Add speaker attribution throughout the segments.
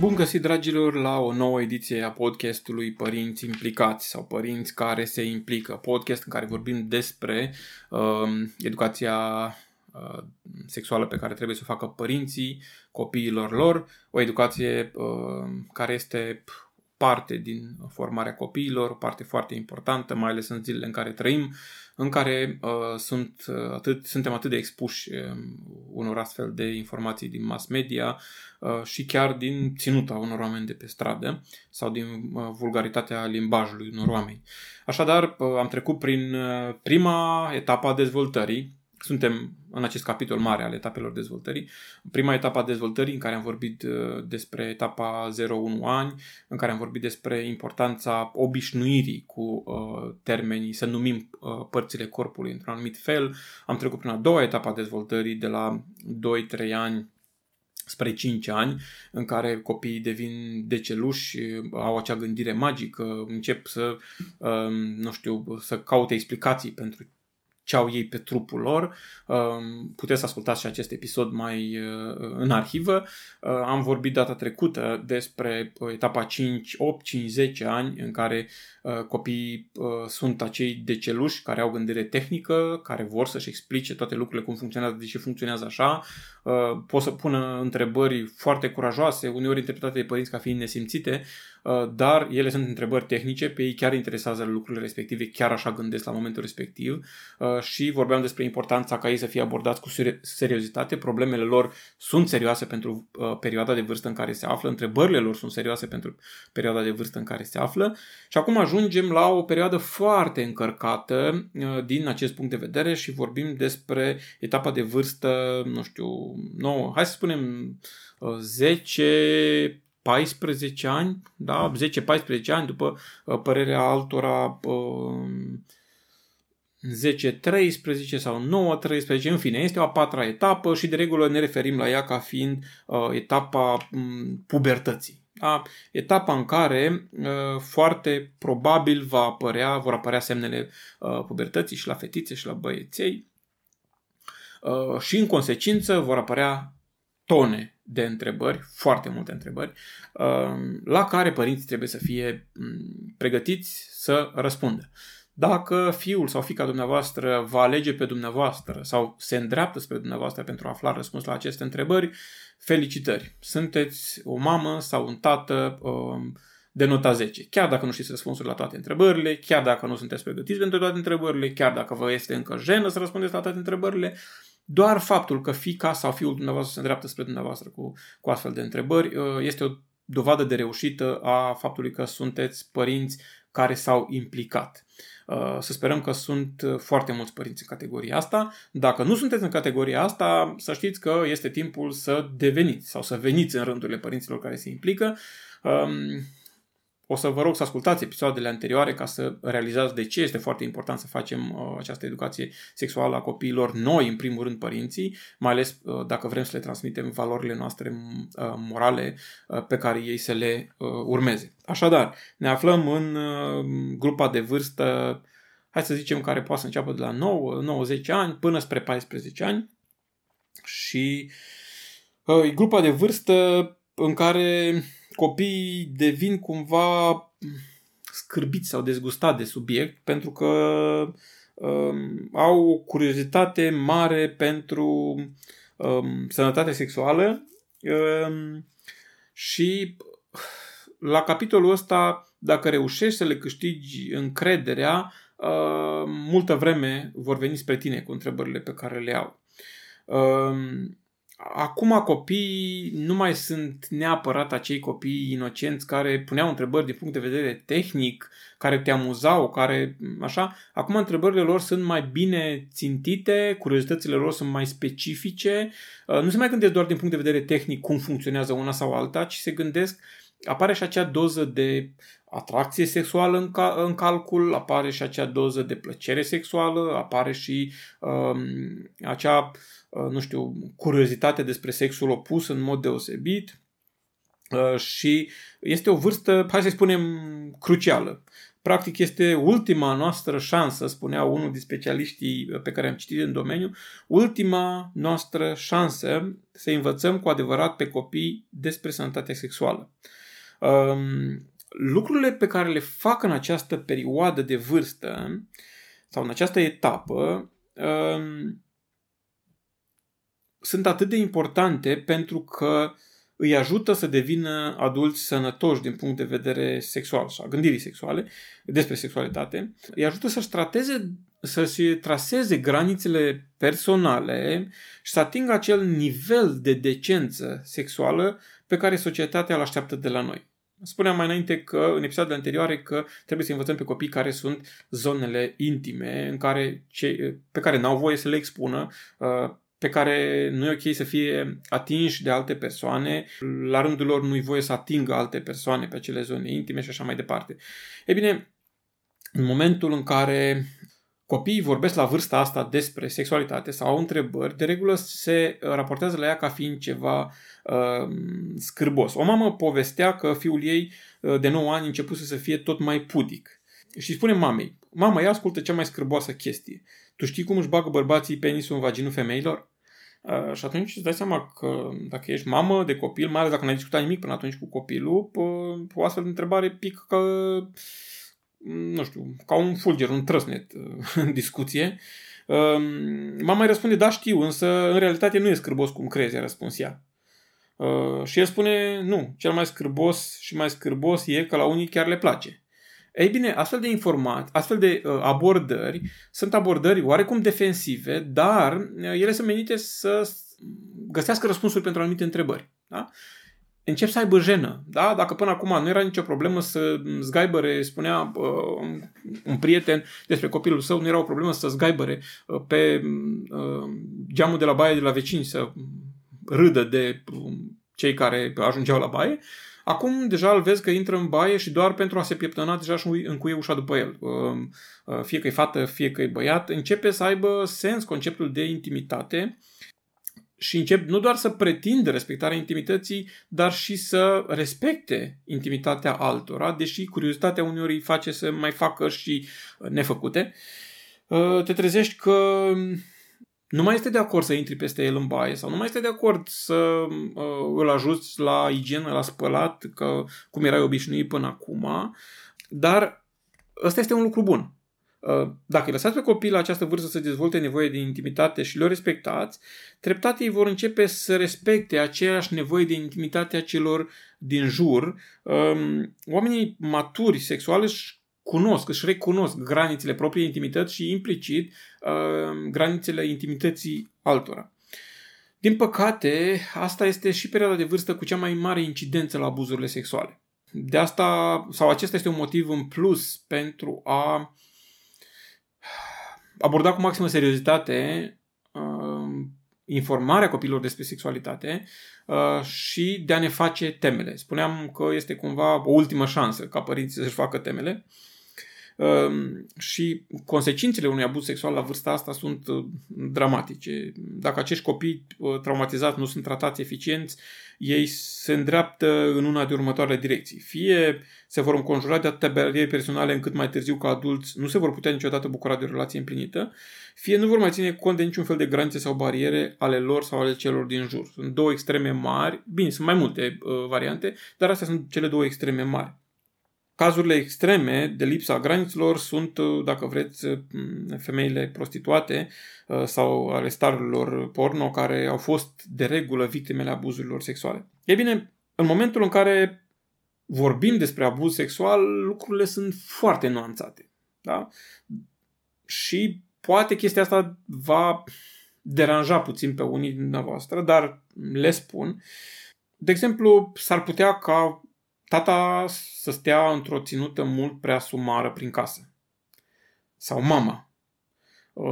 Speaker 1: Bun găsit, dragilor, la o nouă ediție a podcastului Părinți Implicați sau Părinți care se implică. Podcast în care vorbim despre uh, educația uh, sexuală pe care trebuie să o facă părinții copiilor lor, o educație uh, care este parte din formarea copiilor, o parte foarte importantă, mai ales în zilele în care trăim, în care uh, sunt uh, atât, suntem atât de expuși uh, unor astfel de informații din mass media uh, și chiar din ținuta unor oameni de pe stradă sau din uh, vulgaritatea limbajului unor oameni. Așadar, uh, am trecut prin uh, prima etapă a dezvoltării, suntem în acest capitol mare al etapelor dezvoltării. Prima etapă a dezvoltării în care am vorbit uh, despre etapa 0-1 ani, în care am vorbit despre importanța obișnuirii cu uh, termenii, să numim uh, părțile corpului într-un anumit fel. Am trecut prin a doua etapă a dezvoltării de la 2-3 ani spre 5 ani, în care copiii devin deceluși, au acea gândire magică, încep să, um, nu știu, să caute explicații pentru ce au ei pe trupul lor. Um, puteți să ascultați și acest episod mai uh, în arhivă. Uh, am vorbit data trecută despre uh, etapa 5, 8, 5, 10 ani în care copiii sunt acei deceluși care au gândire tehnică, care vor să-și explice toate lucrurile cum funcționează, de ce funcționează așa. Pot să pună întrebări foarte curajoase, uneori interpretate de părinți ca fiind nesimțite, Uh, dar ele sunt întrebări tehnice, pe ei chiar interesează lucrurile respective, chiar așa gândesc la momentul respectiv uh, și vorbeam despre importanța ca ei să fie abordați cu seriozitate, problemele lor sunt serioase pentru uh, perioada de vârstă în care se află, întrebările lor sunt serioase pentru perioada de vârstă în care se află. Și acum ajungem la o perioadă foarte încărcată din acest punct de vedere și vorbim despre etapa de vârstă, nu știu, nouă, hai să spunem 10 14 ani, da, 10-14 ani, după uh, părerea altora 10-13 uh, sau 9-13, în fine, este o a patra etapă și de regulă ne referim la ea ca fiind uh, etapa um, pubertății. Da? Etapa în care uh, foarte probabil va apărea, vor apărea semnele uh, pubertății și la fetițe și la băieței uh, și în consecință vor apărea tone de întrebări, foarte multe întrebări, um, la care părinții trebuie să fie mm, pregătiți să răspundă. Dacă fiul sau fica dumneavoastră va alege pe dumneavoastră sau se îndreaptă spre dumneavoastră pentru a afla răspuns la aceste întrebări, felicitări! Sunteți o mamă sau un tată um, de nota 10. Chiar dacă nu știți răspunsul la toate întrebările, chiar dacă nu sunteți pregătiți pentru toate întrebările, chiar dacă vă este încă jenă să răspundeți la toate întrebările, doar faptul că fica sau fiul dumneavoastră se îndreaptă spre dumneavoastră cu, cu astfel de întrebări uh, este o dovadă de reușită a faptului că sunteți părinți care s-au implicat. Uh, să sperăm că sunt foarte mulți părinți în categoria asta. Dacă nu sunteți în categoria asta, să știți că este timpul să deveniți sau să veniți în rândurile părinților care se implică. Um, o să vă rog să ascultați episoadele anterioare ca să realizați de ce este foarte important să facem uh, această educație sexuală a copiilor, noi, în primul rând, părinții, mai ales uh, dacă vrem să le transmitem valorile noastre uh, morale uh, pe care ei să le uh, urmeze. Așadar, ne aflăm în uh, grupa de vârstă, hai să zicem, care poate să înceapă de la 9, 9-10 ani până spre 14 ani și uh, e grupa de vârstă în care copiii devin cumva scârbiți sau dezgustați de subiect pentru că um, au o curiozitate mare pentru um, sănătate sexuală um, și la capitolul ăsta, dacă reușești să le câștigi încrederea, uh, multă vreme vor veni spre tine cu întrebările pe care le au. Uh, acum copiii nu mai sunt neapărat acei copii inocenți care puneau întrebări din punct de vedere tehnic, care te amuzau, care așa. Acum întrebările lor sunt mai bine țintite, curiozitățile lor sunt mai specifice. Uh, nu se mai gândesc doar din punct de vedere tehnic cum funcționează una sau alta, ci se gândesc apare și acea doză de atracție sexuală în, ca, în calcul, apare și acea doză de plăcere sexuală, apare și um, acea, uh, nu știu, curiozitate despre sexul opus în mod deosebit uh, și este o vârstă, hai să spunem, crucială. Practic este ultima noastră șansă, spunea unul din specialiștii pe care am citit în domeniu, ultima noastră șansă să învățăm cu adevărat pe copii despre sănătatea sexuală. Um, lucrurile pe care le fac în această perioadă de vârstă sau în această etapă um, sunt atât de importante pentru că îi ajută să devină adulți sănătoși din punct de vedere sexual sau gândirii sexuale, despre sexualitate, îi ajută să-și trateze, să-și traseze granițele personale și să atingă acel nivel de decență sexuală pe care societatea îl așteaptă de la noi. Spuneam mai înainte că, în episoadele anterioare, că trebuie să învățăm pe copii care sunt zonele intime, în care ce, pe care n-au voie să le expună, uh, pe care nu e ok să fie atinși de alte persoane, la rândul lor nu-i voie să atingă alte persoane pe acele zone intime și așa mai departe. E bine, în momentul în care copiii vorbesc la vârsta asta despre sexualitate sau au întrebări, de regulă se raportează la ea ca fiind ceva uh, scârbos. O mamă povestea că fiul ei uh, de 9 ani începuse să fie tot mai pudic. Și spune mamei, mama, ia ascultă cea mai scârboasă chestie. Tu știi cum își bagă bărbații penisul în vaginul femeilor? Uh, și atunci îți dai seama că dacă ești mamă de copil, mai ales dacă n-ai discutat nimic până atunci cu copilul, o astfel de întrebare pică că nu știu, ca un fulger, un trăsnet uh, în discuție. Um, mama mai răspunde, da, știu, însă în realitate nu e scârbos cum crezi, a răspuns ea. Uh, și el spune, nu, cel mai scârbos și mai scârbos e că la unii chiar le place. Ei bine, astfel de informații, astfel de uh, abordări sunt abordări oarecum defensive, dar ele sunt menite să găsească răspunsuri pentru anumite întrebări. Da? încep să aibă jenă. Da? Dacă până acum nu era nicio problemă să zgaibăre, spunea uh, un prieten despre copilul său, nu era o problemă să zgaibăre uh, pe uh, geamul de la baie de la vecini, să râdă de uh, cei care ajungeau la baie, Acum deja îl vezi că intră în baie și doar pentru a se pieptăna deja și încuie ușa după el. Uh, uh, fie că e fată, fie că e băiat, începe să aibă sens conceptul de intimitate și încep nu doar să pretindă respectarea intimității, dar și să respecte intimitatea altora, deși curiozitatea uneori îi face să mai facă și nefăcute, uh, te trezești că nu mai este de acord să intri peste el în baie sau nu mai este de acord să uh, îl ajuți la igienă, la spălat, că, cum erai obișnuit până acum, dar ăsta este un lucru bun. Uh, dacă îi lăsați pe copii la această vârstă să dezvolte nevoie de intimitate și le respectați, treptat ei vor începe să respecte aceeași nevoie de intimitate a celor din jur. Um, oamenii maturi sexuali își cunosc, își recunosc granițele propriei intimități și implicit um, granițele intimității altora. Din păcate, asta este și perioada de vârstă cu cea mai mare incidență la abuzurile sexuale. De asta, sau acesta este un motiv în plus pentru a aborda cu maximă seriozitate uh, informarea copilor despre sexualitate uh, și de a ne face temele. Spuneam că este cumva o ultimă șansă ca părinții să-și facă temele. Ehm, și consecințele unui abuz sexual la vârsta asta sunt uh, dramatice. Dacă acești copii uh, traumatizați nu sunt tratați eficienți, ei se îndreaptă în una de următoarele direcții. Fie se vor înconjura de atâtea bariere personale încât mai târziu ca adulți nu se vor putea niciodată bucura de o relație împlinită, fie nu vor mai ține cont de niciun fel de granițe sau bariere ale lor sau ale celor din jur. Sunt două extreme mari, bine, sunt mai multe uh, variante, dar astea sunt cele două extreme mari. Cazurile extreme de lipsa granițelor sunt, uh, dacă vreți, uh, femeile prostituate uh, sau ale starurilor porno care au fost de regulă victimele abuzurilor sexuale. E bine, în momentul în care vorbim despre abuz sexual, lucrurile sunt foarte nuanțate. Da? Și poate chestia asta va deranja puțin pe unii dintre voastre, dar le spun. De exemplu, s-ar putea ca tata să stea într-o ținută mult prea sumară prin casă. Sau mama.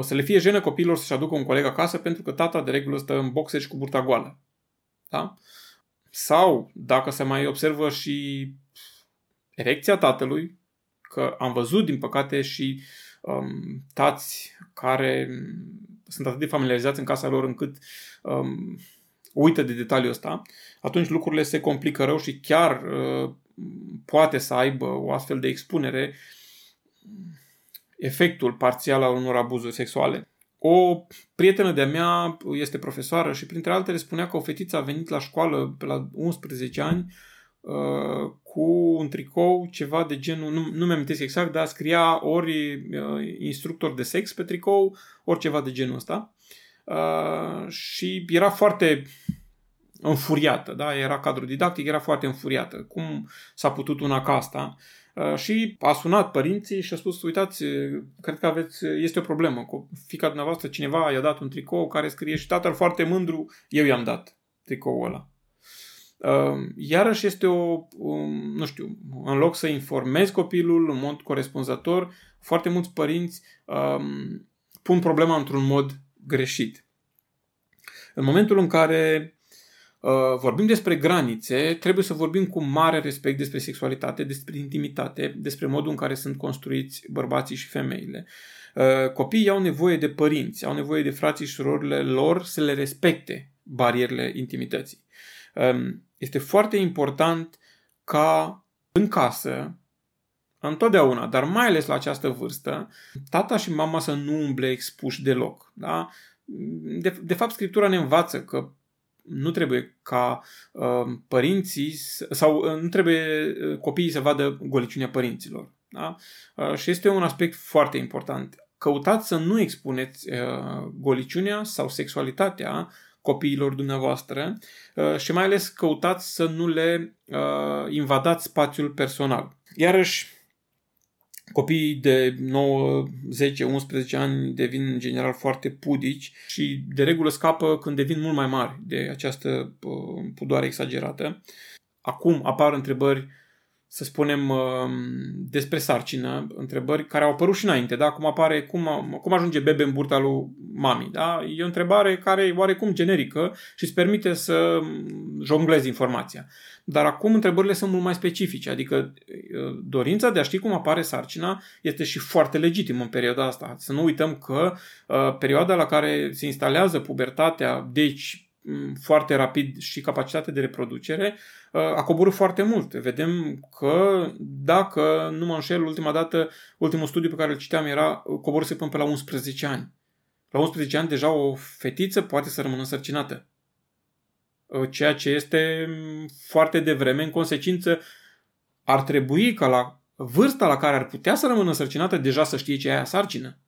Speaker 1: Să le fie jenă copiilor să-și aducă un coleg acasă pentru că tata de regulă stă în boxe și cu burta goală. Da? Sau, dacă se mai observă și erecția tatălui, că am văzut, din păcate, și um, tați care sunt atât de familiarizați în casa lor încât um, uită de detaliul ăsta, atunci lucrurile se complică rău și chiar uh, poate să aibă o astfel de expunere efectul parțial al unor abuzuri sexuale. O prietenă de-a mea este profesoară și printre altele spunea că o fetiță a venit la școală pe la 11 ani uh, cu un tricou, ceva de genul, nu, nu mi-am exact, dar scria ori uh, instructor de sex pe tricou, ori ceva de genul ăsta. Uh, și era foarte înfuriată, da? era cadru didactic, era foarte înfuriată. Cum s-a putut una ca asta? Uh, și a sunat părinții și a spus, uitați, cred că aveți, este o problemă. Cu fica dumneavoastră, cineva i-a dat un tricou care scrie și tatăl foarte mândru, eu i-am dat tricoul ăla. Uh, iarăși este o, um, nu știu, în loc să informezi copilul în mod corespunzător, foarte mulți părinți um, pun problema într-un mod greșit. În momentul în care Uh, vorbim despre granițe, trebuie să vorbim cu mare respect despre sexualitate, despre intimitate, despre modul în care sunt construiți bărbații și femeile. Uh, copiii au nevoie de părinți, au nevoie de frații și surorile lor să le respecte barierele intimității. Um, este foarte important ca în casă, întotdeauna, dar mai ales la această vârstă, tata și mama să nu umble expuși deloc. Da? De, de fapt, Scriptura ne învață că nu trebuie ca uh, părinții sau uh, nu trebuie uh, copiii să vadă goliciunea părinților. Da? Uh, și este un aspect foarte important. Căutați să nu expuneți uh, goliciunea sau sexualitatea copiilor dumneavoastră uh, și mai ales căutați să nu le uh, invadați spațiul personal. Iarăși, Copiii de 9, 10, 11 ani devin în general foarte pudici și de regulă scapă când devin mult mai mari de această uh, pudoare exagerată. Acum apar întrebări să spunem, uh, despre sarcină, întrebări care au apărut și înainte, da? Cum apare, cum, cum ajunge bebe în burta lui mami, da? E o întrebare care e oarecum generică și îți permite să jonglezi informația. Dar acum întrebările sunt mult mai specifice, adică uh, dorința de a ști cum apare sarcina este și foarte legitimă în perioada asta. Să nu uităm că uh, perioada la care se instalează pubertatea, deci foarte rapid și capacitatea de reproducere, a coborât foarte mult. Vedem că dacă nu mă înșel, ultima dată, ultimul studiu pe care îl citeam era coborâse până pe la 11 ani. La 11 ani deja o fetiță poate să rămână însărcinată. Ceea ce este foarte devreme. În consecință, ar trebui ca la vârsta la care ar putea să rămână însărcinată deja să știe ce e aia sarcină.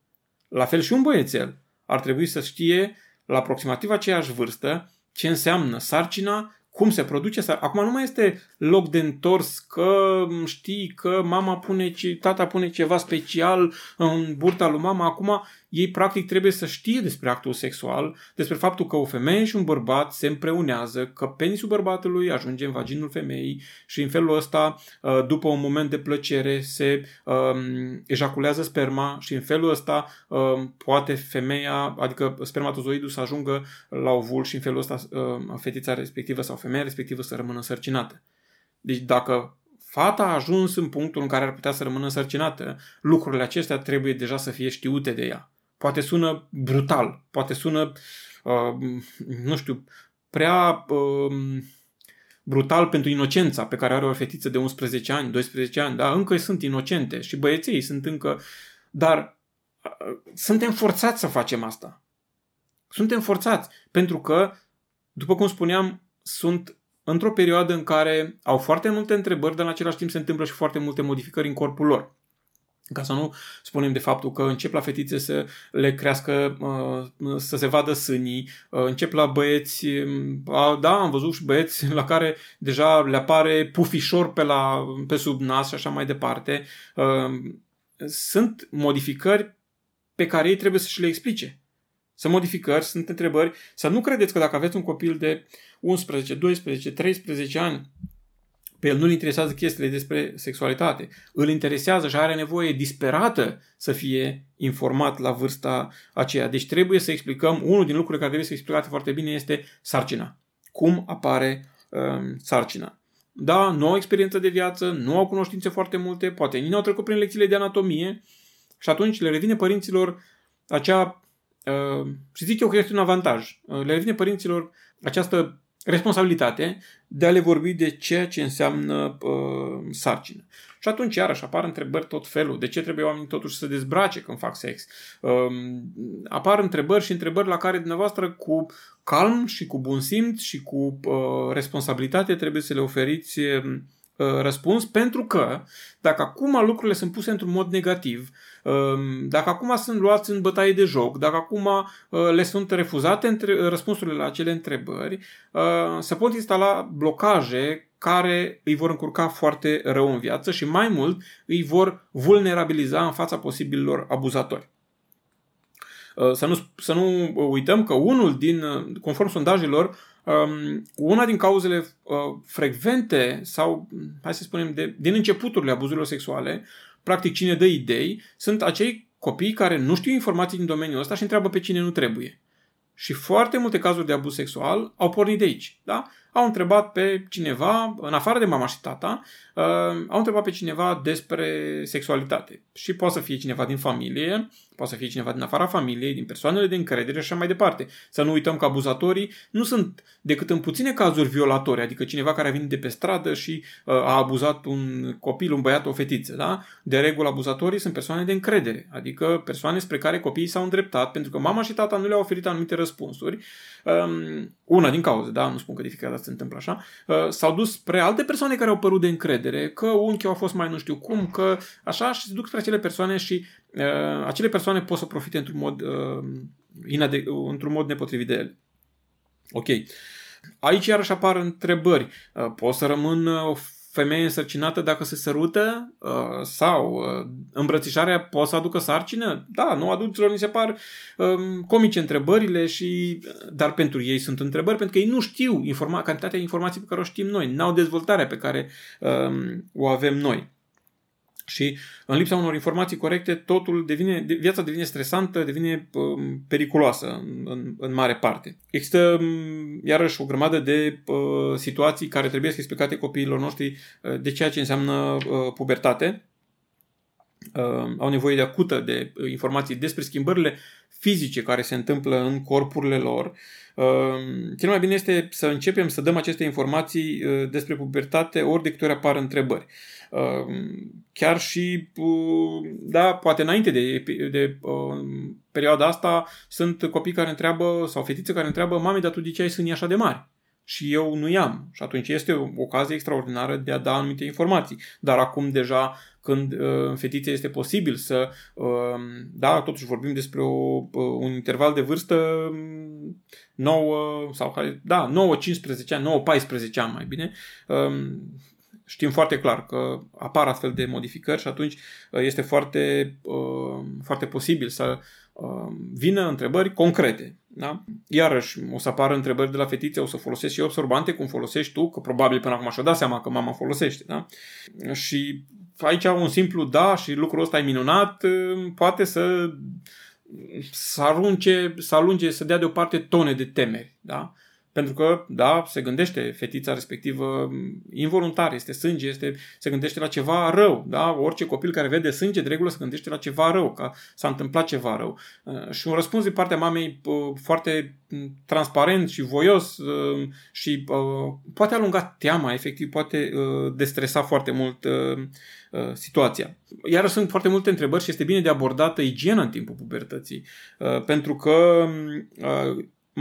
Speaker 1: La fel și un băiețel ar trebui să știe la aproximativ aceeași vârstă ce înseamnă sarcina, cum se produce sarcina. Acum nu mai este loc de întors că știi că mama pune, tata pune ceva special în burta lui mama. Acum ei practic trebuie să știe despre actul sexual, despre faptul că o femeie și un bărbat se împreunează, că penisul bărbatului ajunge în vaginul femeii și în felul ăsta, uh, după un moment de plăcere, se um, ejaculează sperma și în felul ăsta um, poate femeia, adică spermatozoidul să ajungă la ovul și în felul ăsta um, fetița respectivă sau femeia respectivă să rămână însărcinată. Deci dacă fata a ajuns în punctul în care ar putea să rămână însărcinată, lucrurile acestea trebuie deja să fie știute de ea. Poate sună brutal, poate sună, uh, nu știu, prea uh, brutal pentru inocența pe care are o fetiță de 11 ani, 12 ani, da? Încă sunt inocente și băieții sunt încă... Dar uh, suntem forțați să facem asta. Suntem forțați pentru că, după cum spuneam, sunt într-o perioadă în care au foarte multe întrebări, dar în același timp se întâmplă și foarte multe modificări în corpul lor. Ca să nu spunem de faptul că încep la fetițe să le crească, uh, să se vadă sânii, uh, încep la băieți, uh, da, am văzut și băieți la care deja le apare pufișor pe, la, pe sub nas și așa mai departe. Sunt modificări pe care ei trebuie să și le explice. Sunt modificări, sunt întrebări. Să nu credeți că dacă aveți un copil de 11, 12, 13 ani, pe el nu-l interesează chestiile despre sexualitate. Îl interesează și are nevoie disperată să fie informat la vârsta aceea. Deci trebuie să explicăm, unul din lucrurile care trebuie să explicate foarte bine este sarcina. Cum apare um, sarcina. Da, nu au experiență de viață, nu au cunoștințe foarte multe, poate nici nu au trecut prin lecțiile de anatomie și atunci le revine părinților acea, uh, și zic eu că este un avantaj, uh, le revine părinților această responsabilitate de a le vorbi de ceea ce înseamnă uh, sarcină. Și atunci, iarăși, apar întrebări tot felul. De ce trebuie oamenii totuși să dezbrace când fac sex? Uh, apar întrebări și întrebări la care dumneavoastră cu calm și cu bun simț și cu uh, responsabilitate trebuie să le oferiți uh, răspuns, pentru că dacă acum lucrurile sunt puse într-un mod negativ, um, dacă acum sunt luați în bătaie de joc, dacă acum uh, le sunt refuzate între, răspunsurile la acele întrebări, uh, se pot instala blocaje care îi vor încurca foarte rău în viață și mai mult îi vor vulnerabiliza în fața posibililor abuzatori. Uh, să nu, să nu uităm că unul din, conform sondajelor, Um, una din cauzele uh, frecvente sau, hai să spunem, de, din începuturile abuzurilor sexuale, practic cine dă idei, sunt acei copii care nu știu informații din domeniul ăsta și întreabă pe cine nu trebuie. Și foarte multe cazuri de abuz sexual au pornit de aici. Da? Au întrebat pe cineva, în afară de mama și tata, uh, au întrebat pe cineva despre sexualitate. Și poate să fie cineva din familie, poate să fie cineva din afara familiei, din persoanele de încredere și așa mai departe. Să nu uităm că abuzatorii nu sunt decât în puține cazuri violatori, adică cineva care a venit de pe stradă și uh, a abuzat un copil, un băiat, o fetiță. Da? De regulă, abuzatorii sunt persoane de încredere, adică persoane spre care copiii s-au îndreptat pentru că mama și tata nu le-au oferit anumite răspunsuri. Um, una din cauze, da? nu spun că de fiecare dată se întâmplă așa, uh, s-au dus spre alte persoane care au părut de încredere, că unchiul a fost mai nu știu cum, că așa și se duc spre acele persoane și uh, acele persoane pot să profite într-un mod, uh, inade- într-un mod nepotrivit de ele. Ok. Aici iarăși apar întrebări. Uh, pot să rămân uh, femeie însărcinată dacă se sărută uh, sau uh, îmbrățișarea poate să aducă sarcină? Da, nu adulților mi se par um, comice întrebările și dar pentru ei sunt întrebări pentru că ei nu știu informa- cantitatea de informații pe care o știm noi, n-au dezvoltarea pe care um, o avem noi. Și în lipsa unor informații corecte, totul devine, viața devine stresantă, devine um, periculoasă în, în, în mare parte. Există um, iarăși o grămadă de uh, situații care trebuie să explicate copiilor noștri uh, de ceea ce înseamnă uh, pubertate. Uh, au nevoie de acută de uh, informații despre schimbările fizice care se întâmplă în corpurile lor. Uh, cel mai bine este să începem să dăm aceste informații uh, despre pubertate ori de câte ori apar întrebări. Ehm, chiar și, da, poate înainte de, de ehm, perioada asta, sunt copii care întreabă, sau fetițe care întreabă, mami, dar tu de ce ai sânii așa de mari? și eu nu i-am. Și atunci este o ocazie extraordinară de a da anumite informații. Dar acum deja când uh, în fetițe este posibil să, uh, da, totuși vorbim despre o, uh, un interval de vârstă 9 um, sau da, 9-15 ani, 9-14 ani mai bine, um, știm foarte clar că apar astfel de modificări și atunci uh, este foarte, uh, foarte posibil să uh, vină întrebări concrete. Da? Iarăși, o să apară întrebări de la fetițe, o să folosesc și absorbante, cum folosești tu, că probabil până acum și-o dat seama că mama folosește. Da? Și aici un simplu da și lucrul ăsta e minunat, poate să să arunce, să alunge, să dea deoparte tone de temeri. Da? Pentru că, da, se gândește fetița respectivă involuntar, este sânge, este, se gândește la ceva rău. Da? Orice copil care vede sânge, de regulă se gândește la ceva rău, că s-a întâmplat ceva rău. Uh, și un răspuns din partea mamei uh, foarte transparent și voios uh, și poate alunga teama, efectiv, poate destresa foarte mult situația. Iar sunt foarte multe întrebări și este bine de abordată igiena în timpul pubertății. Pentru că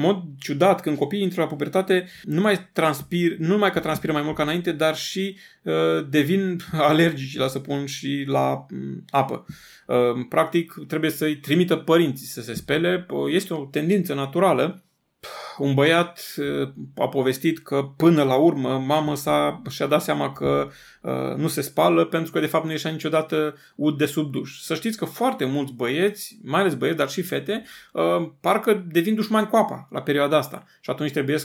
Speaker 1: mod ciudat, când copiii intră la pubertate, nu mai transpir, nu numai că transpiră mai mult ca înainte, dar și uh, devin alergici la săpun și la uh, apă. Uh, practic, trebuie să-i trimită părinții să se spele. Uh, este o tendință naturală un băiat uh, a povestit că până la urmă mama sa și-a dat seama că uh, nu se spală pentru că de fapt nu ieșea niciodată ud de sub duș. Să știți că foarte mulți băieți, mai ales băieți, dar și fete, uh, parcă devin dușmani cu apa la perioada asta și atunci trebuie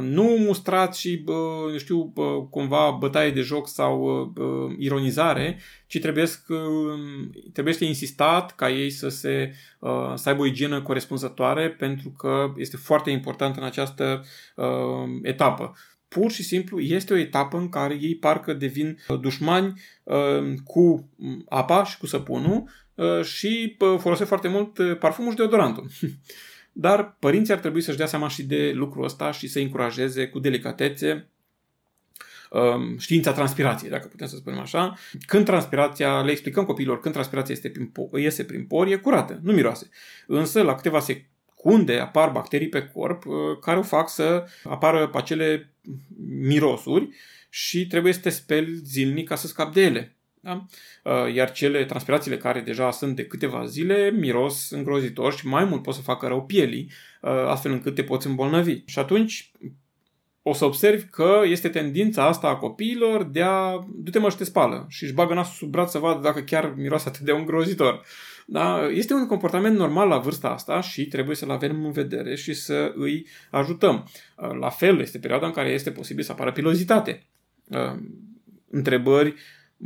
Speaker 1: nu mustrat și, nu știu, cumva bătaie de joc sau ironizare, ci trebuie, trebuie să insistat ca ei să, se, să aibă o igienă corespunzătoare pentru că este foarte important în această etapă pur și simplu este o etapă în care ei parcă devin dușmani cu apa și cu săpunul și folosesc foarte mult parfumul și deodorantul. Dar părinții ar trebui să-și dea seama și de lucrul ăsta și să încurajeze cu delicatețe um, știința transpirației, dacă putem să spunem așa. Când transpirația, le explicăm copiilor, când transpirația este prin, iese prin pori, e curată, nu miroase. Însă, la câteva secunde apar bacterii pe corp uh, care o fac să apară acele mirosuri și trebuie să te speli zilnic ca să scapi de ele. Da? Uh, iar cele transpirațiile care deja sunt de câteva zile miros îngrozitor și mai mult pot să facă rău pielii, uh, astfel încât te poți îmbolnăvi. Și atunci o să observi că este tendința asta a copiilor de a du-te mă și te spală și își bagă nasul sub braț să vadă dacă chiar miroase atât de îngrozitor. Da? Este un comportament normal la vârsta asta și trebuie să-l avem în vedere și să îi ajutăm. Uh, la fel este perioada în care este posibil să apară pilozitate. Întrebări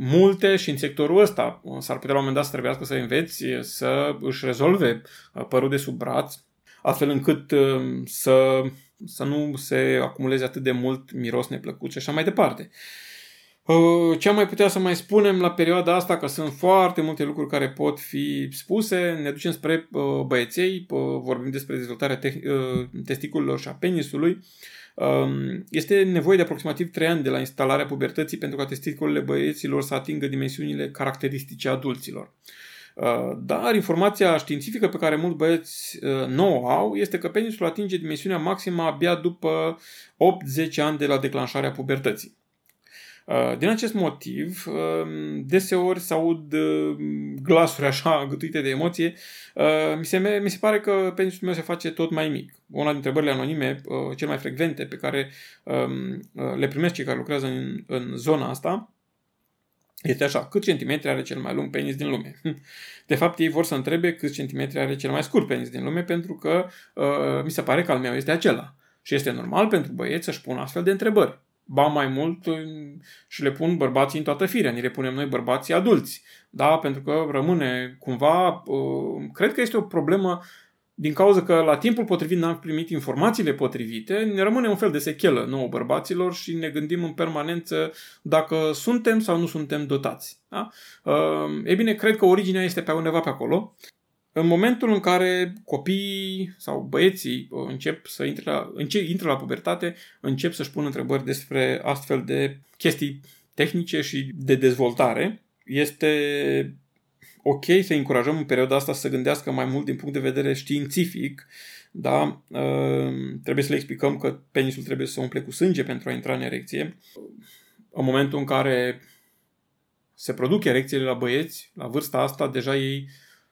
Speaker 1: multe și în sectorul ăsta. S-ar putea la un moment dat să trebuiască să înveți să își rezolve uh, părul de sub braț, astfel încât uh, să, să nu se acumuleze atât de mult miros neplăcut și așa mai departe. Uh, ce am mai putea să mai spunem la perioada asta, că sunt foarte multe lucruri care pot fi spuse, ne ducem spre băieței, vorbim despre dezvoltarea testiculelor și a penisului, Um, este nevoie de aproximativ 3 ani de la instalarea pubertății pentru ca testiculele băieților să atingă dimensiunile caracteristice adulților. Uh, dar informația științifică pe care mulți băieți uh, nu o au este că penisul atinge dimensiunea maximă abia după 8-10 ani de la declanșarea pubertății. Uh, din acest motiv, um, deseori se aud uh, glasuri așa gătuite de emoție. Uh, mi se, mi se pare că penisul meu se face tot mai mic. Una dintre întrebările anonime, cel mai frecvente, pe care um, le primesc cei care lucrează în, în zona asta, este așa, cât centimetri are cel mai lung penis din lume? De fapt, ei vor să întrebe cât centimetri are cel mai scurt penis din lume, pentru că uh, mi se pare că al meu este acela. Și este normal pentru băieți să-și pună astfel de întrebări ba mai mult și le pun bărbații în toată firea, ni le punem noi bărbații adulți, da, pentru că rămâne cumva, uh, cred că este o problemă din cauza că la timpul potrivit n-am primit informațiile potrivite, ne rămâne un fel de sechelă nouă bărbaților și ne gândim în permanență dacă suntem sau nu suntem dotați. Da? Uh, e bine, cred că originea este pe undeva pe acolo în momentul în care copiii sau băieții uh, încep să intre la, încep, intră la pubertate, încep să-și pună întrebări despre astfel de chestii tehnice și de dezvoltare, este ok să încurajăm în perioada asta să gândească mai mult din punct de vedere științific, da? Uh, trebuie să le explicăm că penisul trebuie să se umple cu sânge pentru a intra în erecție. În momentul în care se produc erecțiile la băieți, la vârsta asta, deja ei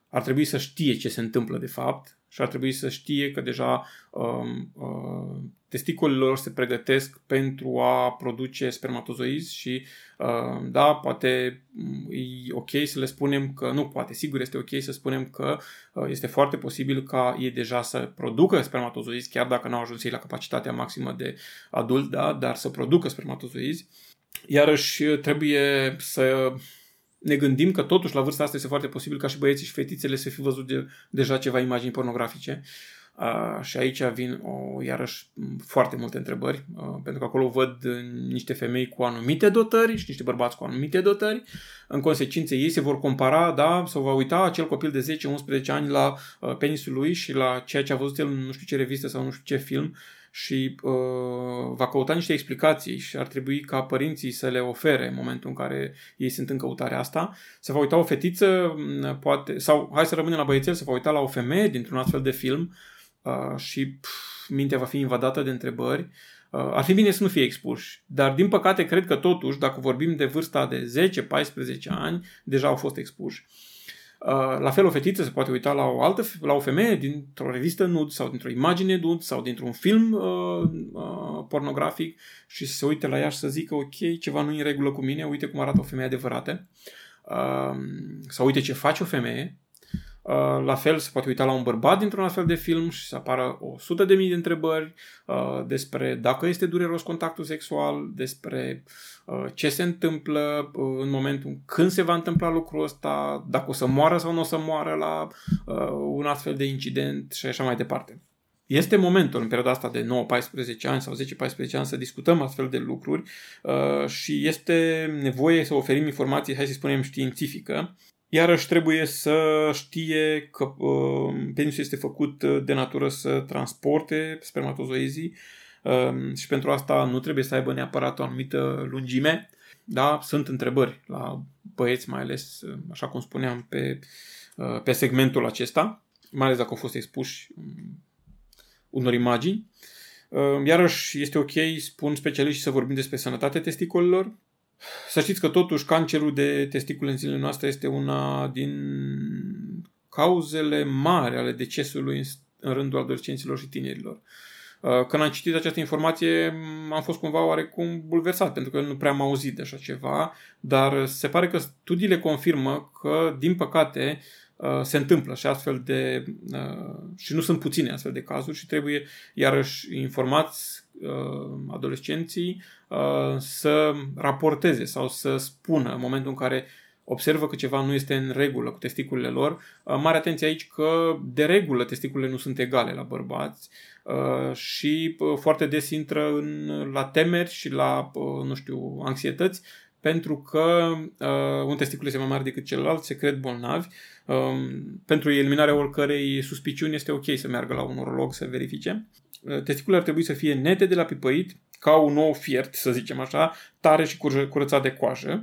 Speaker 1: ar trebui să știe ce se întâmplă de fapt și ar trebui să știe că deja um, uh, testiculele lor se pregătesc pentru a produce spermatozoizi și uh, da, poate mm, e ok să le spunem că, nu poate, sigur este ok să spunem că uh, este foarte posibil ca ei deja să producă spermatozoizi, chiar dacă n-au ajuns ei la capacitatea maximă de adult, da, dar să producă spermatozoizi. Iarăși trebuie să ne gândim că totuși la vârsta asta este foarte posibil ca și băieții și fetițele să fi văzut de, deja ceva imagini pornografice. Uh, și aici vin o, iarăși foarte multe întrebări, uh, pentru că acolo văd niște femei cu anumite dotări și niște bărbați cu anumite dotări. În consecință, ei se vor compara, da, să va uita acel copil de 10-11 ani la uh, penisul lui și la ceea ce a văzut el în nu știu ce revistă sau nu știu ce film și uh, va căuta niște explicații și ar trebui ca părinții să le ofere în momentul în care ei sunt în căutarea asta. Se va uita o fetiță, poate, sau hai să rămânem la băiețel, se va uita la o femeie dintr-un astfel de film uh, și pf, mintea va fi invadată de întrebări. Uh, ar fi bine să nu fie expuși, dar din păcate cred că totuși, dacă vorbim de vârsta de 10-14 ani, deja au fost expuși. Uh, la fel, o fetiță se poate uita la o altă, la o femeie dintr-o revistă nud sau dintr-o imagine nud sau dintr-un film uh, uh, pornografic și să se uite la ea și să zică, ok, ceva nu e în regulă cu mine, uite cum arată o femeie adevărată. Uh, sau uite ce face o femeie, Uh, la fel, se poate uita la un bărbat dintr-un astfel de film și să apară o sută de mii de întrebări uh, despre dacă este dureros contactul sexual, despre uh, ce se întâmplă în momentul când se va întâmpla lucrul ăsta, dacă o să moară sau nu o să moară la un astfel de incident și așa mai departe. Este momentul în perioada asta de 9-14 ani sau 10-14 ani să discutăm astfel de lucruri uh, și este nevoie să oferim informații, hai să spunem, științifică, Iarăși trebuie să știe că uh, penisul este făcut uh, de natură să transporte spermatozoizii uh, și pentru asta nu trebuie să aibă neapărat o anumită lungime. Da, sunt întrebări la băieți, mai ales, uh, așa cum spuneam, pe, uh, pe segmentul acesta, mai ales dacă au fost expuși um, unor imagini. Uh, iarăși este ok, spun specialiști, să vorbim despre sănătatea testicolelor, să știți că totuși cancerul de testicule în zilele noastre este una din cauzele mari ale decesului în rândul adolescenților și tinerilor. Uh, când am citit această informație, am fost cumva oarecum bulversat, pentru că nu prea am auzit de așa ceva, dar se pare că studiile confirmă că, din păcate, uh, se întâmplă și astfel de uh, și nu sunt puține astfel de cazuri și trebuie iarăși informați adolescenții să raporteze sau să spună în momentul în care observă că ceva nu este în regulă cu testiculele lor. Mare atenție aici că de regulă testiculele nu sunt egale la bărbați și foarte des intră în, la temeri și la, nu știu, anxietăți pentru că uh, un testicul este mai mare decât celălalt, se cred bolnavi. Um, pentru eliminarea oricărei suspiciuni este ok să meargă la un urolog să verifice. Uh, testiculele ar trebui să fie nete de la pipăit, ca un nou fiert, să zicem așa, tare și curățat de coajă.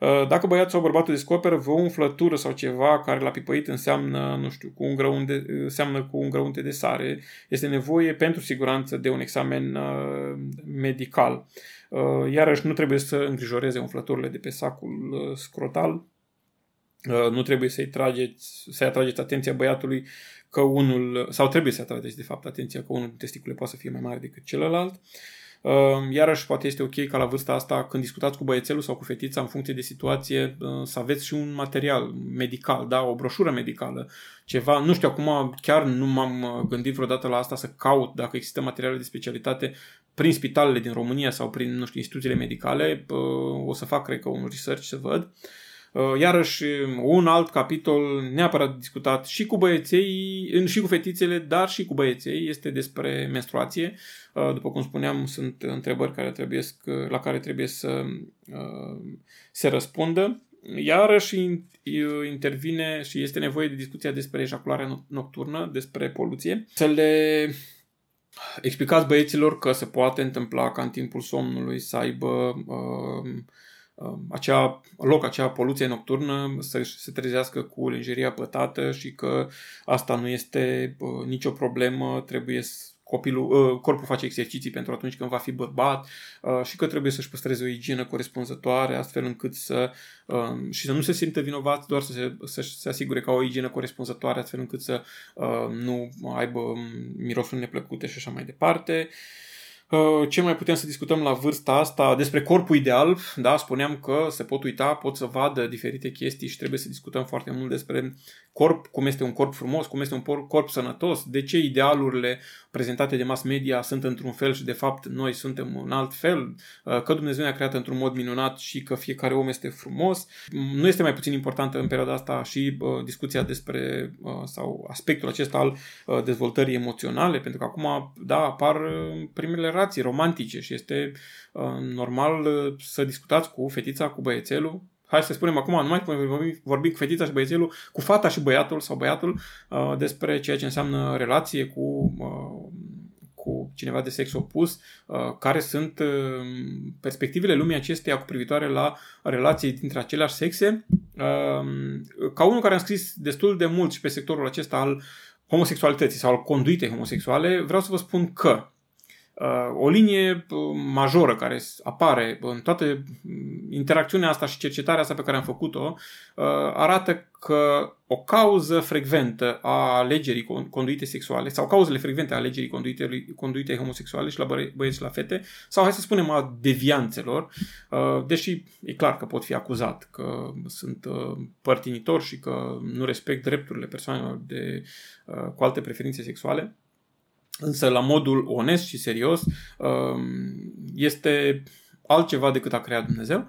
Speaker 1: Uh, dacă băiatul sau bărbatul descoperă vreo umflătură sau ceva care la pipăit înseamnă, nu știu, cu un grăunte, înseamnă cu un grăunte de sare, este nevoie pentru siguranță de un examen uh, medical. Uh, iarăși nu trebuie să îngrijoreze umflăturile de pe sacul uh, scrotal, uh, nu trebuie să-i trageți, să-i atrageți atenția băiatului că unul, sau trebuie să atrageți de fapt atenția că unul din testicule poate să fie mai mare decât celălalt. Uh, Ehm, iarăși, poate este ok ca la vârsta asta, când discutați cu băiețelul sau cu fetița, în funcție de situație, ehm, să aveți și un material medical, da, o broșură medicală, ceva. Nu știu, acum chiar nu m-am uh, gândit vreodată la asta să caut dacă există materiale de specialitate prin spitalele din România sau prin, nu știu, instituțiile medicale. O să fac, cred că, un research să văd. Uh, iarăși, un alt capitol neapărat discutat și cu băieței, și cu fetițele, dar și cu băieței, este despre menstruație. Uh, după cum spuneam, sunt întrebări care trebuie, la care trebuie să uh, se răspundă. Iarăși intervine și este nevoie de discuția despre ejacularea nocturnă, despre poluție. Să le explicați băieților că se poate întâmpla ca în timpul somnului să aibă uh, Um, acea loc, acea poluție nocturnă să se trezească cu lingeria pătată și că asta nu este uh, nicio problemă, trebuie copilul, uh, corpul face exerciții pentru atunci când va fi bărbat uh, și că trebuie să-și păstreze o igienă corespunzătoare astfel încât să um, și să nu se simtă vinovat, doar să se, să se asigure că au o igienă corespunzătoare astfel încât să nu aibă um, mirosuri neplăcute și așa mai departe. Uh, ce mai putem să discutăm la vârsta asta despre corpul ideal? Da, spuneam că se pot uita, pot să vadă diferite chestii și trebuie să discutăm foarte mult despre corp, cum este un corp frumos, cum este un corp sănătos, de ce idealurile prezentate de mass media sunt într-un fel și de fapt noi suntem un alt fel, uh, că Dumnezeu ne-a creat într-un mod minunat și că fiecare om este frumos. Nu este mai puțin importantă în perioada asta și uh, discuția despre sau aspectul acesta al dezvoltării emoționale, pentru că acum, da, apar primele rații romantice și este uh, normal uh, să discutați cu fetița, cu băiețelul. Hai să spunem acum, nu mai vorbim, vorbim cu fetița și băiețelul, cu fata și băiatul sau băiatul uh, despre ceea ce înseamnă relație cu uh, cu cineva de sex opus, uh, care sunt uh, perspectivele lumii acesteia cu privitoare la relații dintre aceleași sexe. Uh, ca unul care am scris destul de mult și pe sectorul acesta al homosexualității sau al conduitei homosexuale, vreau să vă spun că o linie majoră care apare în toată interacțiunea asta și cercetarea asta pe care am făcut-o arată că o cauză frecventă a alegerii conduite sexuale sau cauzele frecvente a alegerii conduite, conduite homosexuale și la băieți și la fete sau hai să spunem a devianțelor, deși e clar că pot fi acuzat că sunt părtinitor și că nu respect drepturile persoanelor de, cu alte preferințe sexuale, însă la modul onest și serios um, este altceva decât a creat Dumnezeu.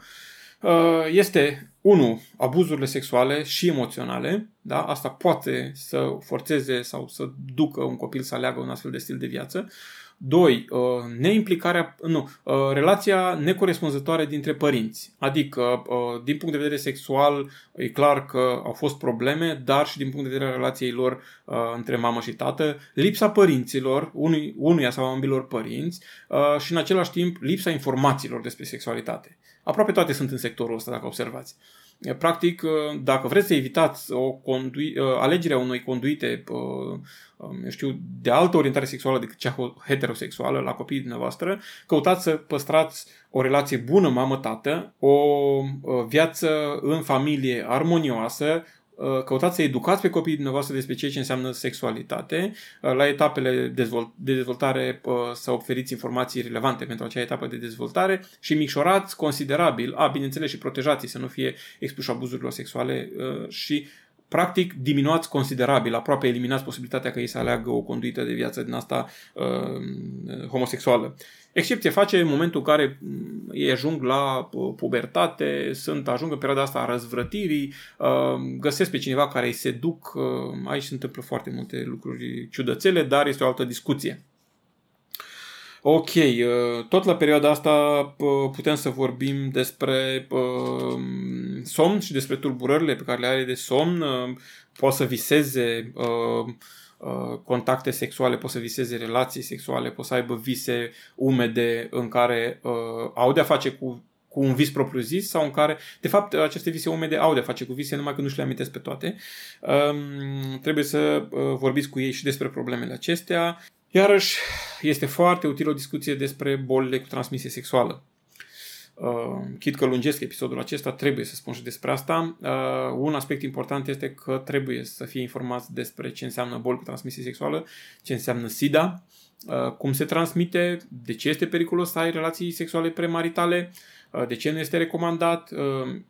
Speaker 1: Uh, este, unu, abuzurile sexuale și emoționale, da? asta poate să forțeze sau să ducă un copil să aleagă un astfel de stil de viață. Doi, uh, neimplicarea, nu, uh, relația necorespunzătoare dintre părinți. Adică, uh, din punct de vedere sexual, e clar că au fost probleme, dar și din punct de vedere a relației lor între mamă și tată, lipsa părinților, unui, unuia sau ambilor părinți și în același timp lipsa informațiilor despre sexualitate. Aproape toate sunt în sectorul ăsta, dacă observați. Practic, dacă vreți să evitați o condui, alegerea unei conduite eu știu, de altă orientare sexuală decât cea heterosexuală la copiii dumneavoastră, căutați să păstrați o relație bună mamă-tată, o viață în familie armonioasă, căutați să educați pe copiii dumneavoastră despre ceea ce înseamnă sexualitate. La etapele de dezvoltare să oferiți informații relevante pentru acea etapă de dezvoltare și micșorați considerabil, a, bineînțeles și protejați să nu fie expuși abuzurilor sexuale și practic diminuați considerabil, aproape eliminați posibilitatea că ei să aleagă o conduită de viață din asta uh, homosexuală. Excepție face în momentul în care mm, ei ajung la uh, pubertate, sunt, ajung în perioada asta a răzvrătirii, uh, găsesc pe cineva care îi seduc, uh, aici se întâmplă foarte multe lucruri ciudățele, dar este o altă discuție. Ok, uh, tot la perioada asta uh, putem să vorbim despre uh, somn și despre tulburările pe care le are de somn. Poate să viseze contacte sexuale, poate să viseze relații sexuale, poate să aibă vise umede în care au de-a face cu cu un vis propriu-zis sau în care, de fapt, aceste vise umede au de face cu vise, numai că nu și le amintesc pe toate. Um, trebuie să uh, vorbiți cu ei și despre problemele acestea. Iarăși, este foarte util o discuție despre bolile cu transmisie sexuală. Uh, chit că lungesc episodul acesta, trebuie să spun și despre asta. Uh, un aspect important este că trebuie să fie informați despre ce înseamnă boli cu transmisie sexuală, ce înseamnă SIDA, uh, cum se transmite, de ce este periculos să ai relații sexuale premaritale, uh, de ce nu este recomandat, uh,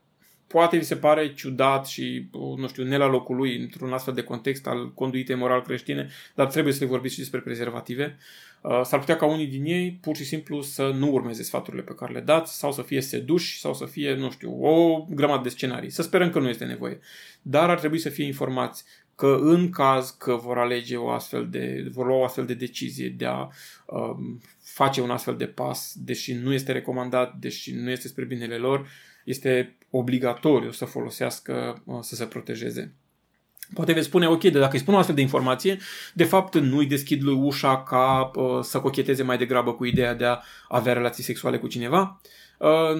Speaker 1: poate vi se pare ciudat și, nu știu, ne la locul lui într-un astfel de context al conduitei moral creștine, dar trebuie să le vorbiți și despre prezervative. Uh, s-ar putea ca unii din ei pur și simplu să nu urmeze sfaturile pe care le dați sau să fie seduși sau să fie, nu știu, o grămadă de scenarii. Să sperăm că nu este nevoie. Dar ar trebui să fie informați că în caz că vor alege o astfel de, vor lua o astfel de decizie de a um, face un astfel de pas, deși nu este recomandat, deși nu este spre binele lor, este obligatoriu să folosească, uh, să se protejeze. Poate veți spune, ok, de dacă îi spun o astfel de informație, de fapt nu îi deschid lui ușa ca uh, să cocheteze mai degrabă cu ideea de a avea relații sexuale cu cineva. Uh, Uh,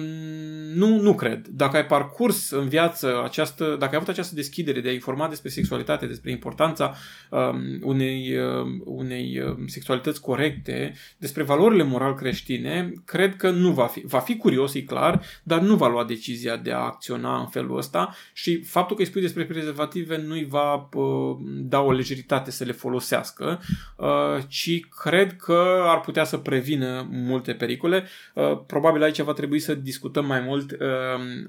Speaker 1: nu, nu cred. Dacă ai parcurs în viață această, dacă ai avut această deschidere de a informa despre sexualitate, despre importanța um, unei, um, unei um, sexualități corecte, despre valorile moral creștine, cred că nu va fi. Va fi curios, e clar, dar nu va lua decizia de a acționa în felul ăsta și faptul că îi spui despre prezervative nu îi va uh, da o lejeritate să le folosească, uh, ci cred că ar putea să prevină multe pericole. Uh, probabil aici va trebui trebui să discutăm mai mult uh,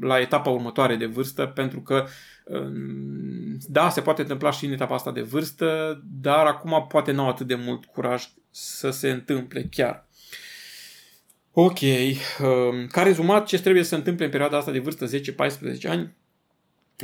Speaker 1: la etapa următoare de vârstă, pentru că uh, da, se poate întâmpla și în etapa asta de vârstă, dar acum poate nu au atât de mult curaj să se întâmple chiar. Ok, uh, ca rezumat, ce trebuie să se întâmple în perioada asta de vârstă, 10-14 ani,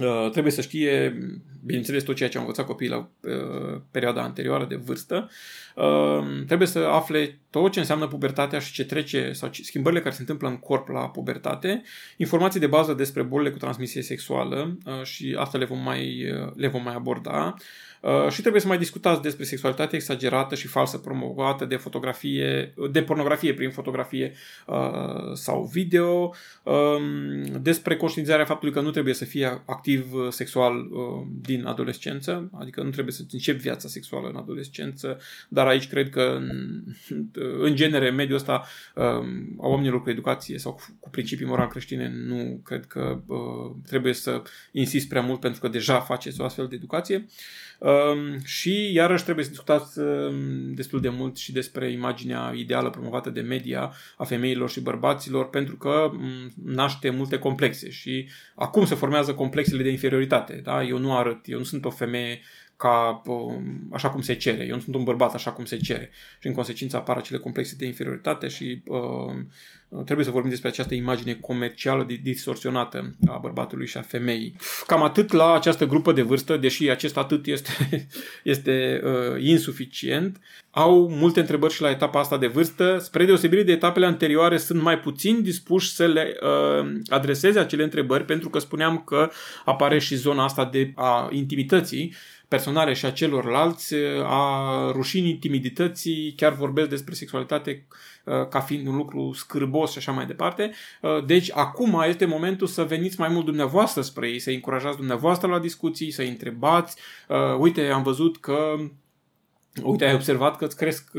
Speaker 1: Uh, trebuie să știe, bineînțeles, tot ceea ce au învățat copiii la uh, perioada anterioară de vârstă. Uh, trebuie să afle tot ce înseamnă pubertatea și ce trece sau ce, schimbările care se întâmplă în corp la pubertate, informații de bază despre bolile cu transmisie sexuală uh, și asta le vom mai, uh, le vom mai aborda. Uh, și trebuie să mai discutați despre sexualitate exagerată și falsă promovată de fotografie, de pornografie prin fotografie uh, sau video, um, despre conștientizarea faptului că nu trebuie să fie activ uh, sexual din adolescență, adică nu trebuie să începi viața sexuală în adolescență, dar aici cred că în genere, în mediul ăsta a oamenilor cu educație sau cu principii moral creștine, nu cred că trebuie să insist prea mult pentru că deja faceți o astfel de educație. Um, și iarăși trebuie să discutați um, destul de mult și despre imaginea ideală promovată de media a femeilor și bărbaților, pentru că um, naște multe complexe și acum se formează complexele de inferioritate. Da? Eu nu arăt, eu nu sunt o femeie ca așa cum se cere. Eu nu sunt un bărbat așa cum se cere. Și în consecință apar acele complexe de inferioritate și uh, trebuie să vorbim despre această imagine comercială distorsionată a bărbatului și a femeii. Cam atât la această grupă de vârstă, deși acest atât este, este uh, insuficient. Au multe întrebări și la etapa asta de vârstă. Spre deosebire de etapele anterioare, sunt mai puțin dispuși să le uh, adreseze acele întrebări, pentru că spuneam că apare și zona asta de a intimității personale și a celorlalți, a rușinii, timidității, chiar vorbesc despre sexualitate uh, ca fiind un lucru scârbos și așa mai departe. Uh, deci acum este momentul să veniți mai mult dumneavoastră spre ei, să încurajați dumneavoastră la discuții, să întrebați. Uh, uite, am văzut că Uite, ai observat că îți cresc,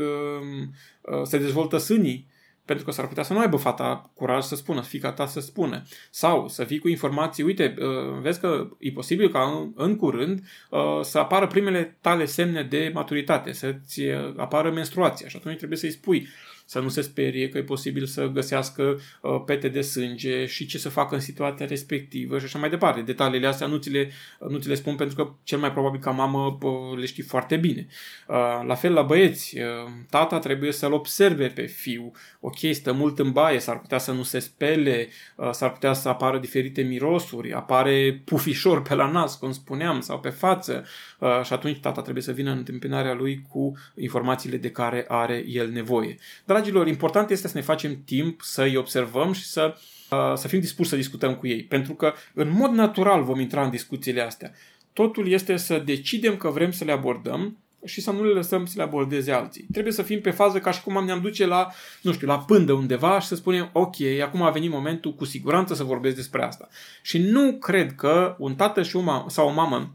Speaker 1: se dezvoltă sânii pentru că s-ar putea să nu aibă fata curaj să spună, fica ta să spună. Sau să fii cu informații, uite, uh, vezi că e posibil ca în, curând uh, să apară primele tale semne de maturitate, să-ți uh, apară menstruația și atunci trebuie să-i spui să nu se sperie că e posibil să găsească uh, pete de sânge și ce să facă în situația respectivă și așa mai departe. Detaliile astea nu ți le, nu ți le spun pentru că cel mai probabil ca mamă uh, le știi foarte bine. Uh, la fel la băieți, uh, tata trebuie să-l observe pe fiu. Ok, stă mult în baie, s-ar putea să nu se spele, uh, s-ar putea să apară diferite mirosuri, apare pufișor pe la nas, cum spuneam, sau pe față uh, și atunci tata trebuie să vină în întâmpinarea lui cu informațiile de care are el nevoie. Dar dragilor, important este să ne facem timp să îi observăm și să, uh, să fim dispuși să discutăm cu ei. Pentru că, în mod natural, vom intra în discuțiile astea. Totul este să decidem că vrem să le abordăm și să nu le lăsăm să le abordeze alții. Trebuie să fim pe fază ca și cum ne-am duce la, nu știu, la pândă undeva și să spunem, ok, acum a venit momentul cu siguranță să vorbesc despre asta. Și nu cred că un tată și o mamă, sau o mamă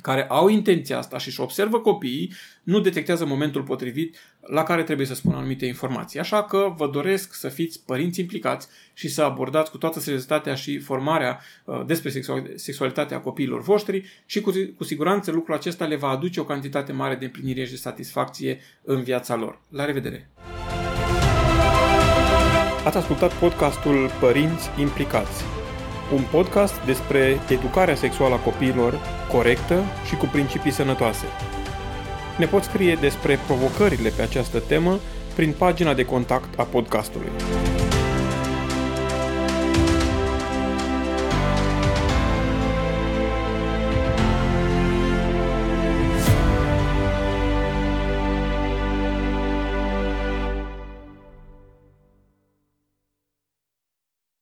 Speaker 1: care au intenția asta și își observă copiii, nu detectează momentul potrivit la care trebuie să spună anumite informații. Așa că vă doresc să fiți părinți implicați și să abordați cu toată seriozitatea și formarea uh, despre sexualitatea copiilor voștri și cu, cu siguranță lucrul acesta le va aduce o cantitate mare de împlinire și de satisfacție în viața lor. La revedere! Ați ascultat podcastul Părinți Implicați un podcast despre educarea sexuală a copiilor corectă și cu principii sănătoase. Ne poți scrie despre provocările pe această temă prin pagina de contact a podcastului.